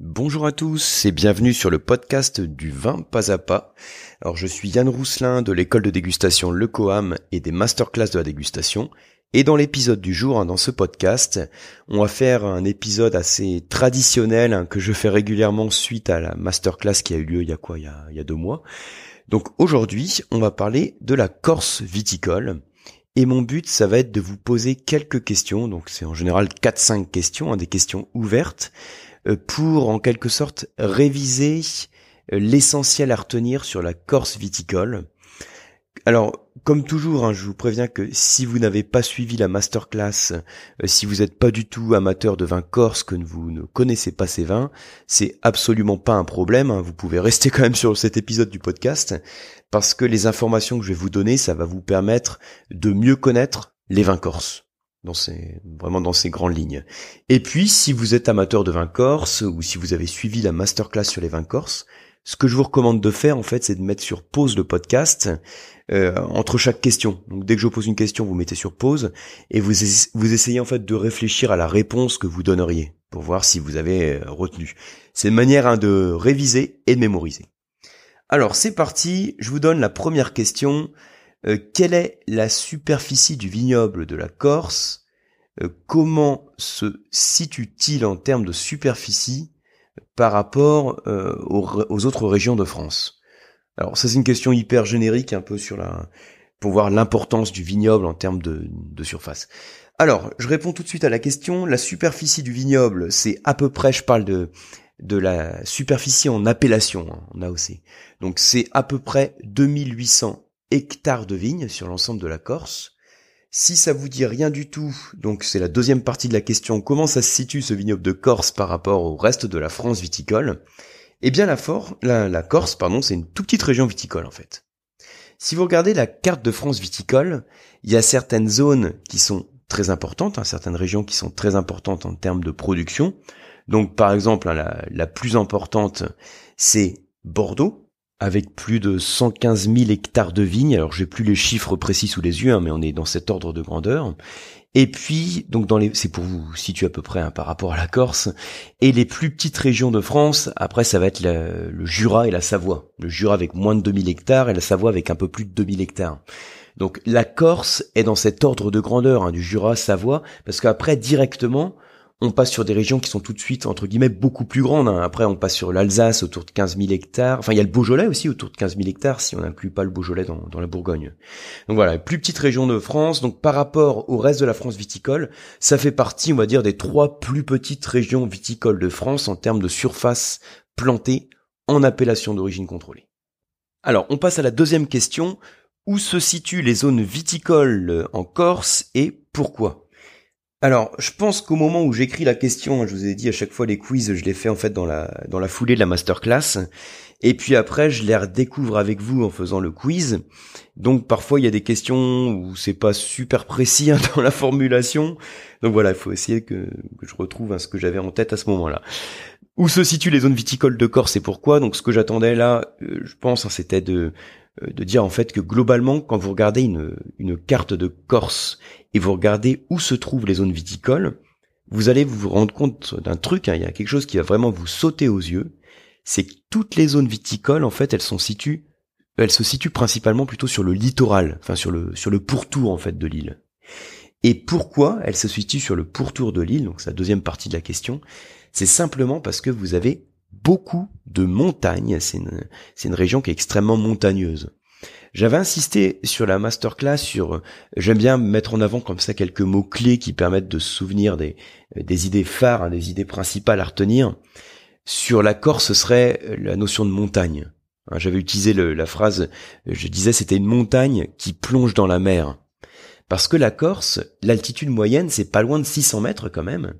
Bonjour à tous et bienvenue sur le podcast du vin pas à pas. Alors je suis Yann Rousselin de l'école de dégustation Le Coam et des masterclass de la dégustation. Et dans l'épisode du jour, hein, dans ce podcast, on va faire un épisode assez traditionnel hein, que je fais régulièrement suite à la masterclass qui a eu lieu il y a quoi? Il y a, deux mois. Donc aujourd'hui, on va parler de la Corse viticole. Et mon but, ça va être de vous poser quelques questions. Donc c'est en général 4-5 questions, hein, des questions ouvertes pour en quelque sorte réviser euh, l'essentiel à retenir sur la Corse viticole. Alors, comme toujours, hein, je vous préviens que si vous n'avez pas suivi la masterclass, euh, si vous n'êtes pas du tout amateur de vin corse, que vous ne connaissez pas ces vins, c'est absolument pas un problème. Hein. vous pouvez rester quand même sur cet épisode du podcast, parce que les informations que je vais vous donner, ça va vous permettre de mieux connaître les vins corses vraiment dans ces grandes lignes. Et puis, si vous êtes amateur de vin corse ou si vous avez suivi la masterclass sur les vins corses, ce que je vous recommande de faire, en fait, c'est de mettre sur pause le podcast euh, entre chaque question. Donc, dès que je pose une question, vous mettez sur pause et vous, vous essayez en fait de réfléchir à la réponse que vous donneriez pour voir si vous avez euh, retenu. C'est une manière hein, de réviser et de mémoriser. Alors, c'est parti. Je vous donne la première question. Euh, quelle est la superficie du vignoble de la Corse? Euh, Comment se situe-t-il en termes de superficie par rapport euh, aux, autres régions de France? Alors ça c'est une question hyper générique un peu sur la pour voir l'importance du vignoble en termes de, surface. Alors, je réponds tout de suite à la question. La superficie du vignoble, c'est à peu près, je parle de, de la superficie en appellation, hein, en AOC. Donc c'est à peu près 2800 hectares de vignes sur l'ensemble de la Corse. Si ça vous dit rien du tout, donc c'est la deuxième partie de la question, comment ça se situe ce vignoble de Corse par rapport au reste de la France viticole? Eh bien la, Corse, pardon, c'est une toute petite région viticole en fait. Si vous regardez la carte de France viticole, il y a certaines zones qui sont très importantes, hein, certaines régions qui sont très importantes en termes de production. Donc par exemple, hein, la plus importante, c'est Bordeaux, avec plus de 115 000 hectares de vignes. Alors j'ai plus les chiffres précis sous les yeux, hein, mais on est dans cet ordre de grandeur. Et puis, donc dans les, c'est pour vous situer à peu près hein, par rapport à la Corse. Et les plus petites régions de France, après ça va être le Jura et la Savoie. Le Jura avec moins de 2000 hectares et la Savoie avec un peu plus de 2000 hectares. Donc la Corse est dans cet ordre de grandeur hein, du Jura, Savoie, parce qu'après directement, on passe sur des régions qui sont tout de suite, entre guillemets, beaucoup plus grandes. Hein. Après, on passe sur l'Alsace autour de 15 000 hectares. Enfin, il y a le Beaujolais aussi autour de 15 000 hectares, si on n'inclut pas le Beaujolais dans, dans, la Bourgogne. Donc voilà, plus petite région de France. Donc par rapport au reste de la France viticole, ça fait partie, on va dire, des trois plus petites régions viticoles de France en termes de surface plantée en appellation d'origine contrôlée. Alors, on passe à la deuxième question. Où se situent les zones viticoles en Corse et pourquoi? Alors, je pense qu'au moment où j'écris la question, je vous ai dit à chaque fois les quiz, je les fais en fait dans la dans la foulée de la masterclass. Et puis après, je les redécouvre avec vous en faisant le quiz. Donc parfois, il y a des questions où c'est pas super précis hein, dans la formulation. Donc voilà, il faut essayer que, je retrouve hein, ce que j'avais en tête à ce moment-là. Où se situent les zones viticoles de Corse et pourquoi? Donc ce que j'attendais là, euh, je pense, hein, c'était de de dire en fait que globalement, quand vous regardez une, une carte de Corse et vous regardez où se trouvent les zones viticoles, vous allez vous rendre compte d'un truc, hein, il y a quelque chose qui va vraiment vous sauter aux yeux, c'est que toutes les zones viticoles, en fait, elles sont situées, elles se situent principalement plutôt sur le littoral, enfin sur le sur le pourtour en fait de l'île. Et pourquoi elles se situent sur le pourtour de l'île, donc c'est la deuxième partie de la question, c'est simplement parce que vous avez beaucoup de montagnes. C'est une, région qui est extrêmement montagneuse. J'avais insisté sur la masterclass sur, j'aime bien mettre en avant comme ça quelques mots clés qui permettent de se souvenir des, des idées phares, hein, des idées principales à retenir. Sur la Corse, ce serait la notion de montagne. Hein, j'avais utilisé la phrase, je disais c'était une montagne qui plonge dans la mer. Parce que la Corse, l'altitude moyenne, c'est pas loin de 600 mètres quand même.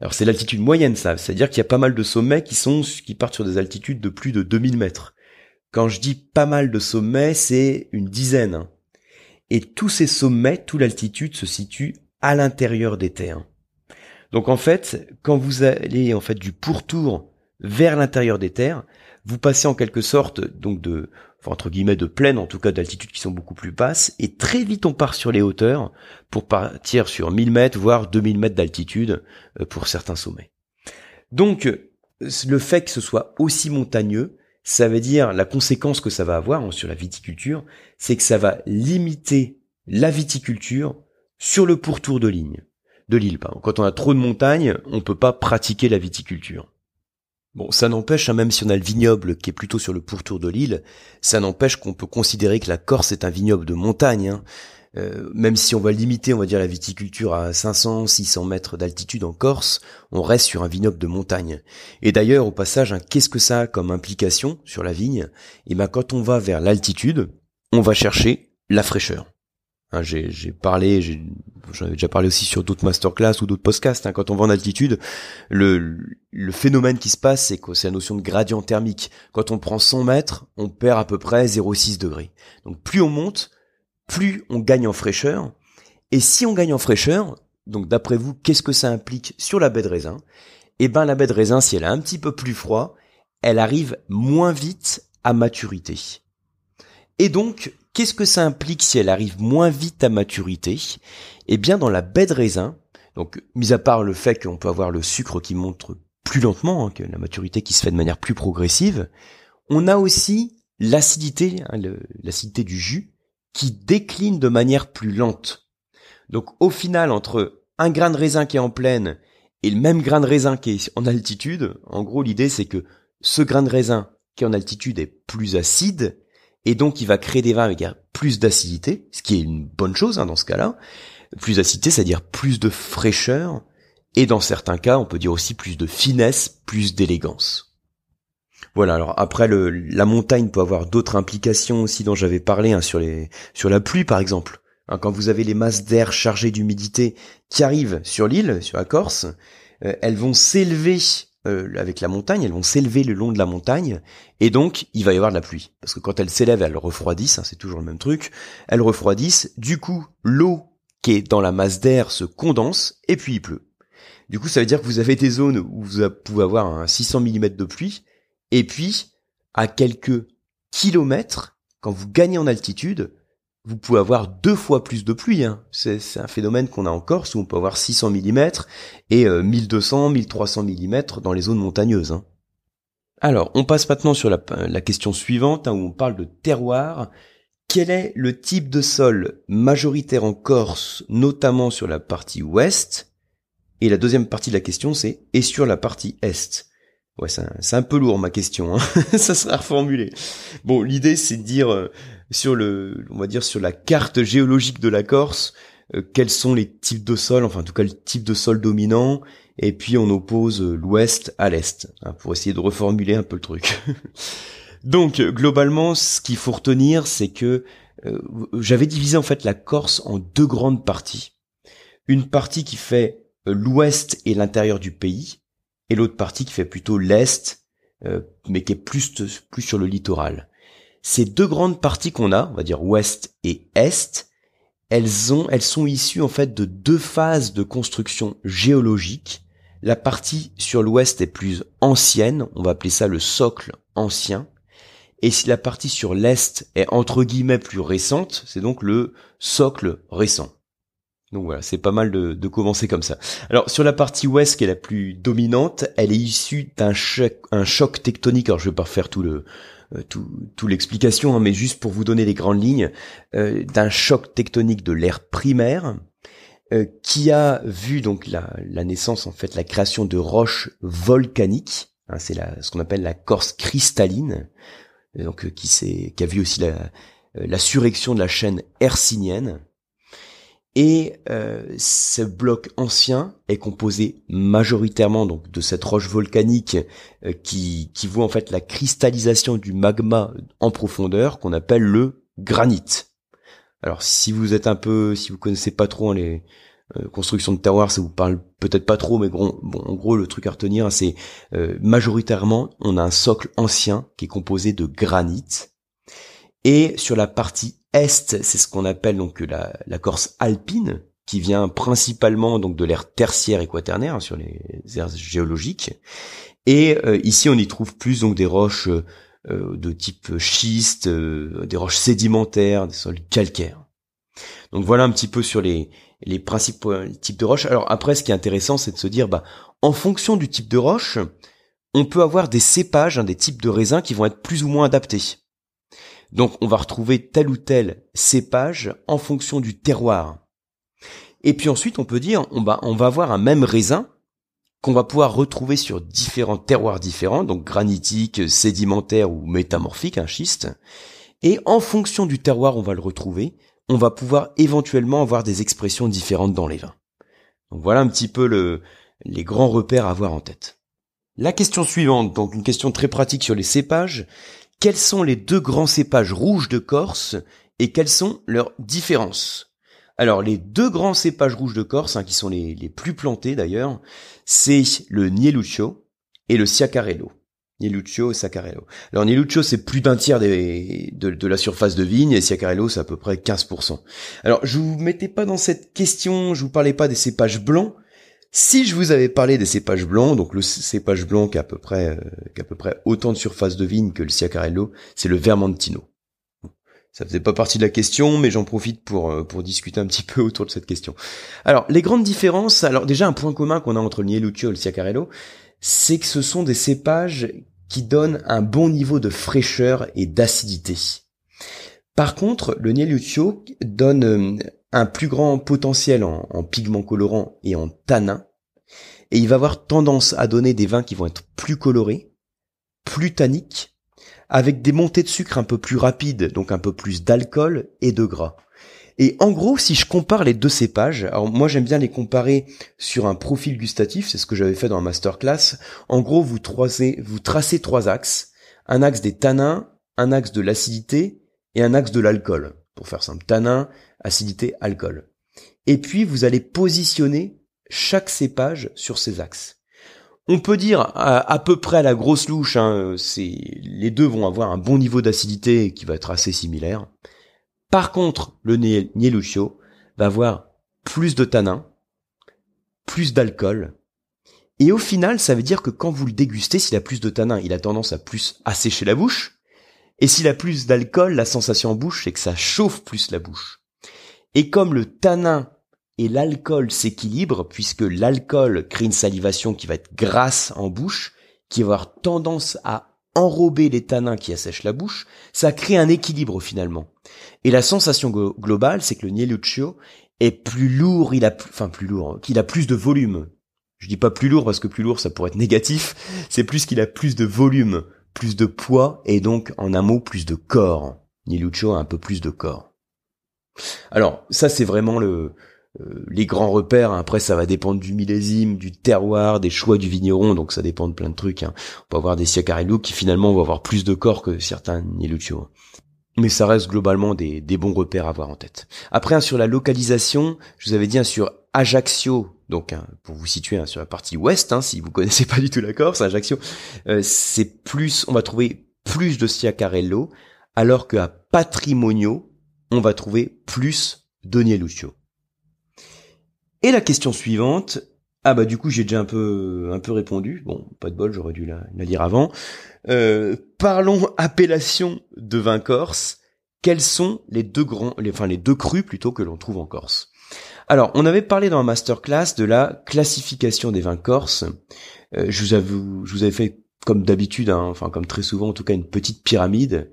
Alors c'est l'altitude moyenne ça, c'est-à-dire qu'il y a pas mal de sommets qui sont qui partent sur des altitudes de plus de 2000 mètres. Quand je dis pas mal de sommets, c'est une dizaine. Hein. Et tous ces sommets, toute l'altitude se situe à l'intérieur des terres. Donc en fait, quand vous allez en fait du pourtour vers l'intérieur des terres, vous passez en quelque sorte donc de entre guillemets de plaine, en tout cas d'altitudes qui sont beaucoup plus basses, et très vite on part sur les hauteurs pour partir sur 1000 mètres, voire 2000 mètres d'altitude euh, pour certains sommets. Donc, le fait que ce soit aussi montagneux, ça veut dire la conséquence que ça va avoir hein, sur la viticulture, c'est que ça va limiter la viticulture sur le pourtour de ligne, de l'île. Quand on a trop de montagnes, on peut pas pratiquer la viticulture. Bon, ça n'empêche, hein, même si on a le vignoble qui est plutôt sur le pourtour de l'île, ça n'empêche qu'on peut considérer que la Corse est un vignoble de montagne. Hein. Euh, même si on va limiter, on va dire, la viticulture à 500, 600 mètres d'altitude en Corse, on reste sur un vignoble de montagne. Et d'ailleurs, au passage, hein, qu'est-ce que ça a comme implication sur la vigne? Eh ben, quand on va vers l'altitude, on va chercher la fraîcheur. Hein, j'ai parlé, j'en ai déjà parlé aussi sur d'autres masterclass ou d'autres podcasts. Hein, quand on va en altitude, le, le phénomène qui se passe, c'est que c'est la notion de gradient thermique. Quand on prend 100 mètres, on perd à peu près 0,6 degrés. Donc plus on monte, plus on gagne en fraîcheur. Et si on gagne en fraîcheur, donc d'après vous, qu'est-ce que ça implique sur la baie de raisin? Eh ben la baie de raisin, si elle est un petit peu plus froid, elle arrive moins vite à maturité. Et donc, qu'est-ce que ça implique si elle arrive moins vite à maturité? Eh bien, dans la baie de raisin, donc mis à part le fait qu'on peut avoir le sucre qui monte plus lentement, hein, que la maturité qui se fait de manière plus progressive, on a aussi l'acidité, hein, l'acidité du jus, qui décline de manière plus lente. Donc au final, entre un grain de raisin qui est en plaine et le même grain de raisin qui est en altitude, en gros l'idée c'est que ce grain de raisin qui est en altitude est plus acide et donc il va créer des vins avec plus d'acidité, ce qui est une bonne chose hein, dans ce cas-là. Plus d'acidité, c'est-à-dire plus de fraîcheur, et dans certains cas, on peut dire aussi plus de finesse, plus d'élégance. Voilà. Alors après, le, la montagne peut avoir d'autres implications aussi dont j'avais parlé hein, sur les sur la pluie par exemple. Hein, quand vous avez les masses d'air chargées d'humidité qui arrivent sur l'île, sur la Corse, euh, elles vont s'élever euh, avec la montagne, elles vont s'élever le long de la montagne, et donc il va y avoir de la pluie. Parce que quand elles s'élèvent, elles refroidissent, hein, c'est toujours le même truc, elles refroidissent, du coup l'eau qui est dans la masse d'air se condense, et puis il pleut. Du coup ça veut dire que vous avez des zones où vous pouvez avoir un 600 mm de pluie, et puis, à quelques kilomètres, quand vous gagnez en altitude, vous pouvez avoir deux fois plus de pluie. Hein. C'est, un phénomène qu'on a en Corse où on peut avoir 600 mm et 1200, 1300 mm dans les zones montagneuses. Hein. Alors, on passe maintenant sur la, la question suivante hein, où on parle de terroir. Quel est le type de sol majoritaire en Corse, notamment sur la partie ouest? Et la deuxième partie de la question, c'est et sur la partie est? Ouais, c'est un, peu lourd ma question. Hein. ça sera reformulé. Bon, l'idée c'est de dire euh, sur le, on va dire sur la carte géologique de la Corse, euh, quels sont les types de sol, enfin en tout cas le type de sol dominant, et puis on oppose euh, l'ouest à l'est hein, pour essayer de reformuler un peu le truc. Donc globalement, ce qu'il faut retenir, c'est que j'avais divisé en fait la Corse en deux grandes parties. Une partie qui fait l'ouest et l'intérieur du pays, et l'autre partie qui fait plutôt l'est, euh, mais qui est plus sur le littoral. Ces deux grandes parties qu'on a, on va dire ouest et est, elles ont, elles sont issues en fait de deux phases de construction géologique. La partie sur l'ouest est plus ancienne, on va appeler ça le socle ancien. Et si la partie sur l'est est entre guillemets plus récente, c'est donc le socle récent. Donc voilà, c'est pas mal de, commencer comme ça. Alors sur la partie ouest qui est la plus dominante, elle est issue d'un choc, tectonique. Alors je vais pas refaire tout le euh, tout, l'explication, hein, mais juste pour vous donner les grandes lignes, euh, d'un choc tectonique de l'ère primaire euh, qui a vu donc la, la, naissance en fait la création de roches volcaniques. Hein, c'est ce qu'on appelle la Corse cristalline, donc qui qui a vu aussi la, la surrection de la chaîne hercynienne et euh, ce bloc ancien est composé majoritairement donc de cette roche volcanique euh, qui, qui voit en fait la cristallisation du magma en profondeur qu'on appelle le granit. Alors si vous êtes un peu, si vous connaissez pas trop les euh, constructions de terroir, ça vous parle peut-être pas trop, mais bon, bon, en gros le truc à retenir, hein, c'est majoritairement on a un socle ancien qui est composé de granit. Et sur la partie est, c'est ce qu'on appelle donc la, Corse alpine, qui vient principalement donc de l'ère tertiaire et quaternaire hein, sur les aires géologiques. Et euh, ici, on y trouve plus donc des roches euh, de type schiste, euh, des roches sédimentaires, des sols calcaires. Donc voilà un petit peu sur les, les principaux types de roches. Alors après, ce qui est intéressant, c'est de se dire, bah, en fonction du type de roche, on peut avoir des cépages, hein, des types de raisins qui vont être plus ou moins adaptés. Donc on va retrouver tel ou tel cépage en fonction du terroir. Et puis ensuite on peut dire on va, on avoir un même raisin qu'on va pouvoir retrouver sur différents terroirs différents, donc granitiques, sédimentaires ou métamorphiques, un schiste. Et en fonction du terroir, on va le retrouver. On va pouvoir éventuellement avoir des expressions différentes dans les vins. Donc voilà un petit peu le, les grands repères à avoir en tête. La question suivante, donc une question très pratique sur les cépages. Quels sont les deux grands cépages rouges de Corse et quelles sont leurs différences? Alors les deux grands cépages rouges de Corse, hein, qui sont les, plus plantés d'ailleurs, c'est le Nieluccio et le Siacarello. Nieluccio et Saccarello. Alors Nieluccio c'est plus d'un tiers de, de, la surface de vigne et Siacarello c'est à peu près 15%. Alors je vous mettais pas dans cette question, je vous parlais pas des cépages blancs. Si je vous avais parlé des cépages blancs, donc le cépage blanc qui a à peu près, euh, qui a à peu près autant de surface de vigne que le Siacarello, c'est le Vermentino. Ça faisait pas partie de la question, mais j'en profite pour euh, pour discuter un petit peu autour de cette question. Alors, les grandes différences, alors déjà un point commun qu'on a entre le Nieluccio et le Siacarello, c'est que ce sont des cépages qui donnent un bon niveau de fraîcheur et d'acidité. Par contre, le Nieluccio donne euh, un plus grand potentiel en, en pigments colorants et en tanins, et il va avoir tendance à donner des vins qui vont être plus colorés, plus tanniques, avec des montées de sucre un peu plus rapides, donc un peu plus d'alcool et de gras. Et en gros, si je compare les deux cépages, alors moi j'aime bien les comparer sur un profil gustatif, c'est ce que j'avais fait dans la masterclass. En gros, vous vous tracez trois axes. Un axe des tanins, un axe de l'acidité et un axe de l'alcool. Pour faire simple, tanin, acidité, alcool. Et puis vous allez positionner chaque cépage sur ces axes. On peut dire à, peu près à la grosse louche, hein, les deux vont avoir un bon niveau d'acidité qui va être assez similaire. Par contre, le Nieluccio va avoir plus de tanin, plus d'alcool, et au final, ça veut dire que quand vous le dégustez, s'il a plus de tanin, il a tendance à plus assécher la bouche, et s'il a plus d'alcool, la sensation en bouche, c'est que ça chauffe plus la bouche. Et comme le tanin et l'alcool s'équilibre puisque l'alcool crée une salivation qui va être grasse en bouche, qui va avoir tendance à enrober les tanins qui assèchent la bouche, ça crée un équilibre finalement. Et la sensation globale, c'est que le Nieluccio est plus lourd, il a enfin plus lourd, qu'il a plus de volume. Je dis pas plus lourd parce que plus lourd ça pourrait être négatif, c'est plus qu'il a plus de volume, plus de poids et donc en un mot plus de corps. Nieluccio a un peu plus de corps. Alors ça c'est vraiment le euh, les grands repères, après ça va dépendre du millésime, du terroir, des choix du vigneron, donc ça dépend de plein de trucs. Hein. On peut avoir des Siacarello qui finalement vont avoir plus de corps que certains Nieluccio. Mais ça reste globalement des, bons repères à avoir en tête. Après, sur la localisation, je vous avais dit sur Ajaccio, donc pour vous situer sur la partie ouest, hein, si vous connaissez pas du tout la Corse, Ajaccio, euh, c'est plus, on va trouver plus de Siacarello, alors qu'à Patrimonio, on va trouver plus de Nieluccio. Et la question suivante, ah bah du coup j'ai déjà un peu un peu répondu. Bon, pas de bol, j'aurais dû la, la, lire avant. Euh, parlons appellation de vin corse. Quels sont les deux grands, enfin les deux crus plutôt que l'on trouve en Corse? Alors, on avait parlé dans la masterclass de la classification des vins corses. Euh, je vous avoue, je vous avais fait comme d'habitude, hein, enfin comme très souvent en tout cas, une petite pyramide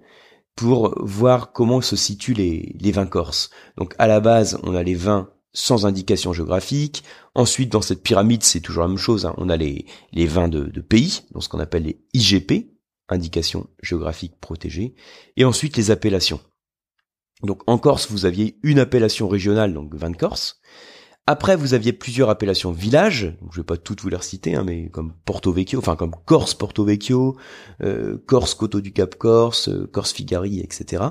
pour voir comment se situent les, vins corses. Donc à la base, on a les vins sans indication géographique. Ensuite, dans cette pyramide, c'est toujours la même chose. Hein. On a les, les vins de, de pays, donc ce qu'on appelle les IGP, indications géographiques protégées, et ensuite les appellations. Donc en Corse, vous aviez une appellation régionale, donc vin de Corse. Après, vous aviez plusieurs appellations villages, je vais pas toutes vous les citer, hein, mais comme Porto Vecchio, enfin comme Corse Porto Vecchio, euh, Corse Coteau du Cap Corse, euh, Corse Figari, etc.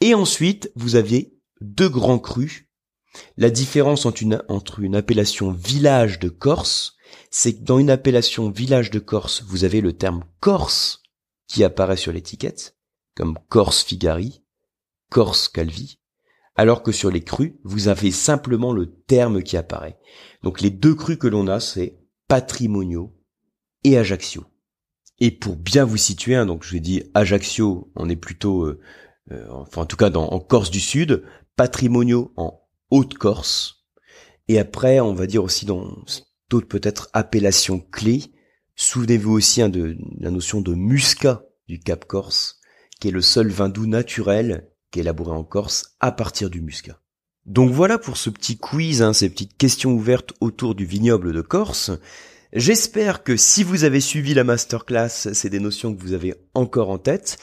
Et ensuite, vous aviez deux grands crus la différence entre une, entre une appellation village de Corse, c'est que dans une appellation village de Corse, vous avez le terme Corse qui apparaît sur l'étiquette, comme Corse Figari, Corse Calvi, alors que sur les crus, vous avez simplement le terme qui apparaît. Donc les deux crus que l'on a, c'est Patrimonio et Ajaccio. Et pour bien vous situer, hein, donc je vous ai dit Ajaccio, on est plutôt, euh, euh, enfin en tout cas dans, en Corse du Sud, Patrimonio en Haute-Corse. Et après, on va dire aussi dans d'autres peut-être appellations clés, Souvenez-vous aussi hein, de la notion de muscat du Cap Corse, qui est le seul vin doux naturel élaboré en Corse à partir du muscat. Donc voilà pour ce petit quiz, hein, ces petites questions ouvertes autour du vignoble de Corse. J'espère que si vous avez suivi la masterclass, c'est des notions que vous avez encore en tête.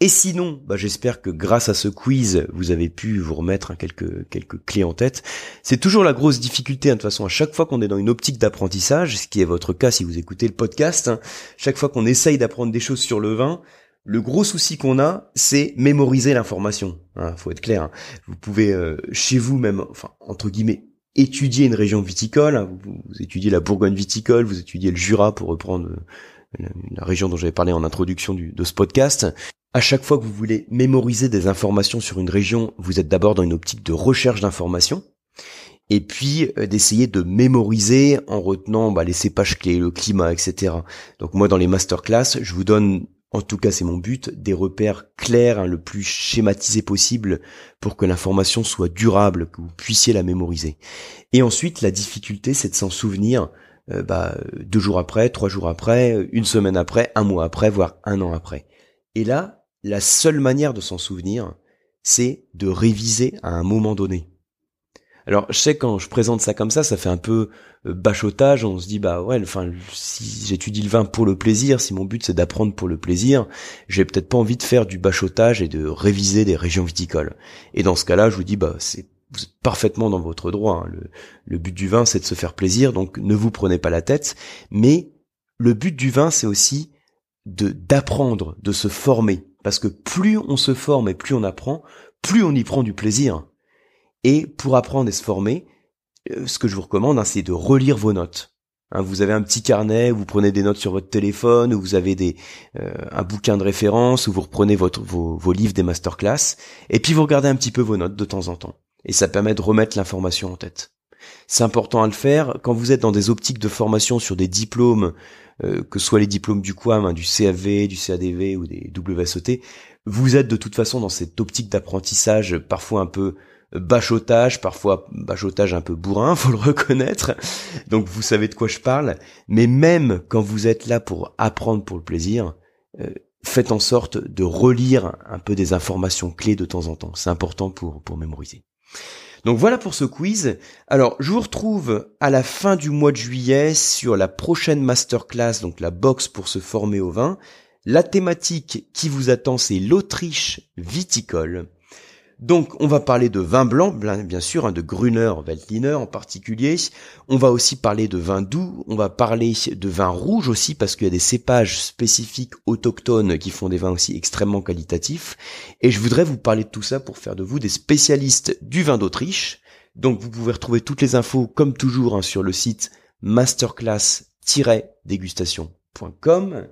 Et sinon, bah j'espère que grâce à ce quiz, vous avez pu vous remettre quelques quelques clés en tête. C'est toujours la grosse difficulté, hein, de toute façon, à chaque fois qu'on est dans une optique d'apprentissage, ce qui est votre cas si vous écoutez le podcast, hein, chaque fois qu'on essaye d'apprendre des choses sur le vin, le gros souci qu'on a, c'est mémoriser l'information. Hein, faut être clair. Hein. Vous pouvez euh, chez vous même, enfin entre guillemets, étudier une région viticole. Hein. Vous, étudiez la Bourgogne viticole, vous étudiez le Jura pour reprendre euh, la, région dont j'avais parlé en introduction de ce podcast. À chaque fois que vous voulez mémoriser des informations sur une région, vous êtes d'abord dans une optique de recherche d'informations, et puis euh, d'essayer de mémoriser en retenant bah, les cépages clés, le climat, etc. Donc moi dans les masterclass, je vous donne, en tout cas c'est mon but, des repères clairs, hein, le plus schématisé possible pour que l'information soit durable, que vous puissiez la mémoriser. Et ensuite la difficulté c'est de s'en souvenir euh, bah, deux jours après, trois jours après, une semaine après, un mois après, voire un an après. Et là, la seule manière de s'en souvenir, c'est de réviser à un moment donné. Alors, je sais quand je présente ça comme ça, ça fait un peu euh, bachotage. On se dit bah ouais, enfin si j'étudie le vin pour le plaisir, si mon but c'est d'apprendre pour le plaisir, j'ai peut-être pas envie de faire du bachotage et de réviser des régions viticoles. Et dans ce cas-là, je vous dis bah c'est parfaitement dans votre droit. Hein. Le, le but du vin c'est de se faire plaisir, donc ne vous prenez pas la tête. Mais le but du vin c'est aussi de d'apprendre, de se former. Parce que plus on se forme et plus on apprend, plus on y prend du plaisir. Et pour apprendre et se former, euh, ce que je vous recommande, hein, c'est de relire vos notes. Hein, vous avez un petit carnet, vous prenez des notes sur votre téléphone, ou vous avez des, euh, un bouquin de référence, ou vous reprenez vos, livres des masterclass, et puis vous regardez un petit peu vos notes de temps en temps. Et ça permet de remettre l'information en tête. C'est important à le faire quand vous êtes dans des optiques de formation sur des diplômes euh, que soit les diplômes du QAM, hein, du CAV, du CADV ou des WSET, vous êtes de toute façon dans cette optique d'apprentissage parfois un peu bachotage, parfois bachotage un peu bourrin, faut le reconnaître. Donc vous savez de quoi je parle. Mais même quand vous êtes là pour apprendre pour le plaisir, euh, faites en sorte de relire un peu des informations clés de temps en temps. C'est important pour, pour mémoriser. Donc voilà pour ce quiz. Alors je vous retrouve à la fin du mois de juillet sur la prochaine masterclass, donc la box pour se former au vin. La thématique qui vous attend, c'est l'Autriche viticole. Donc, on va parler de vin blanc, bien sûr, hein, de Gruner, Veltliner en particulier. On va aussi parler de vin doux. On va parler de vin rouge aussi, parce qu'il y a des cépages spécifiques autochtones qui font des vins aussi extrêmement qualitatifs. Et je voudrais vous parler de tout ça pour faire de vous des spécialistes du vin d'Autriche. Donc, vous pouvez retrouver toutes les infos, comme toujours, hein, sur le site masterclass-dégustation.com.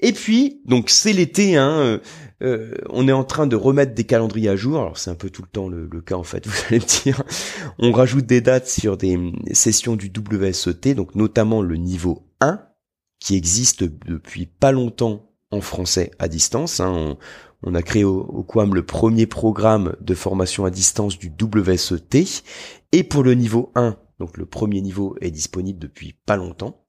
Et puis, donc c'est l'été, hein, euh, euh, on est en train de remettre des calendriers à jour. Alors c'est un peu tout le temps le, cas en fait, vous allez me dire. On rajoute des dates sur des sessions du WSET, donc notamment le niveau 1, qui existe depuis pas longtemps en français à distance. Hein. On, a créé au, au QAM le premier programme de formation à distance du WSET. Et pour le niveau 1, donc le premier niveau est disponible depuis pas longtemps.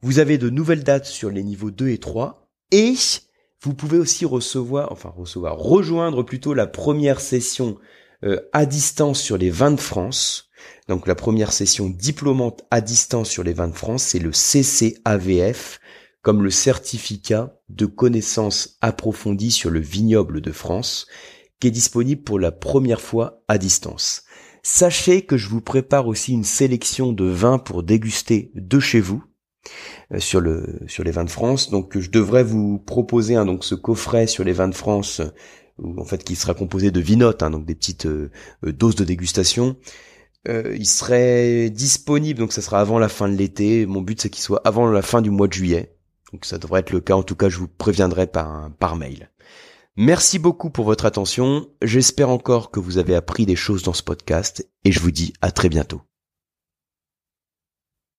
Vous avez de nouvelles dates sur les niveaux 2 et 3 et vous pouvez aussi recevoir, enfin recevoir, rejoindre plutôt la première session euh, à distance sur les vins de France. Donc la première session diplômante à distance sur les vins de France, c'est le CCAVF, comme le certificat de connaissances approfondies sur le vignoble de France, qui est disponible pour la première fois à distance. Sachez que je vous prépare aussi une sélection de vins pour déguster de chez vous. Euh, sur le sur les vins de France. Donc je devrais vous proposer hein, donc ce coffret sur les vins de France, en fait qui sera composé de vinotes, hein, donc des petites euh, euh, doses de dégustation. il serait disponible, donc ça sera avant la fin de l'été. Mon but c'est qu'il soit avant la fin du mois de juillet. Donc ça devrait être le cas. En tout cas, je vous préviendrai par par mail. Merci beaucoup pour votre attention. J'espère encore que vous avez appris des choses dans ce podcast et je vous dis à très bientôt.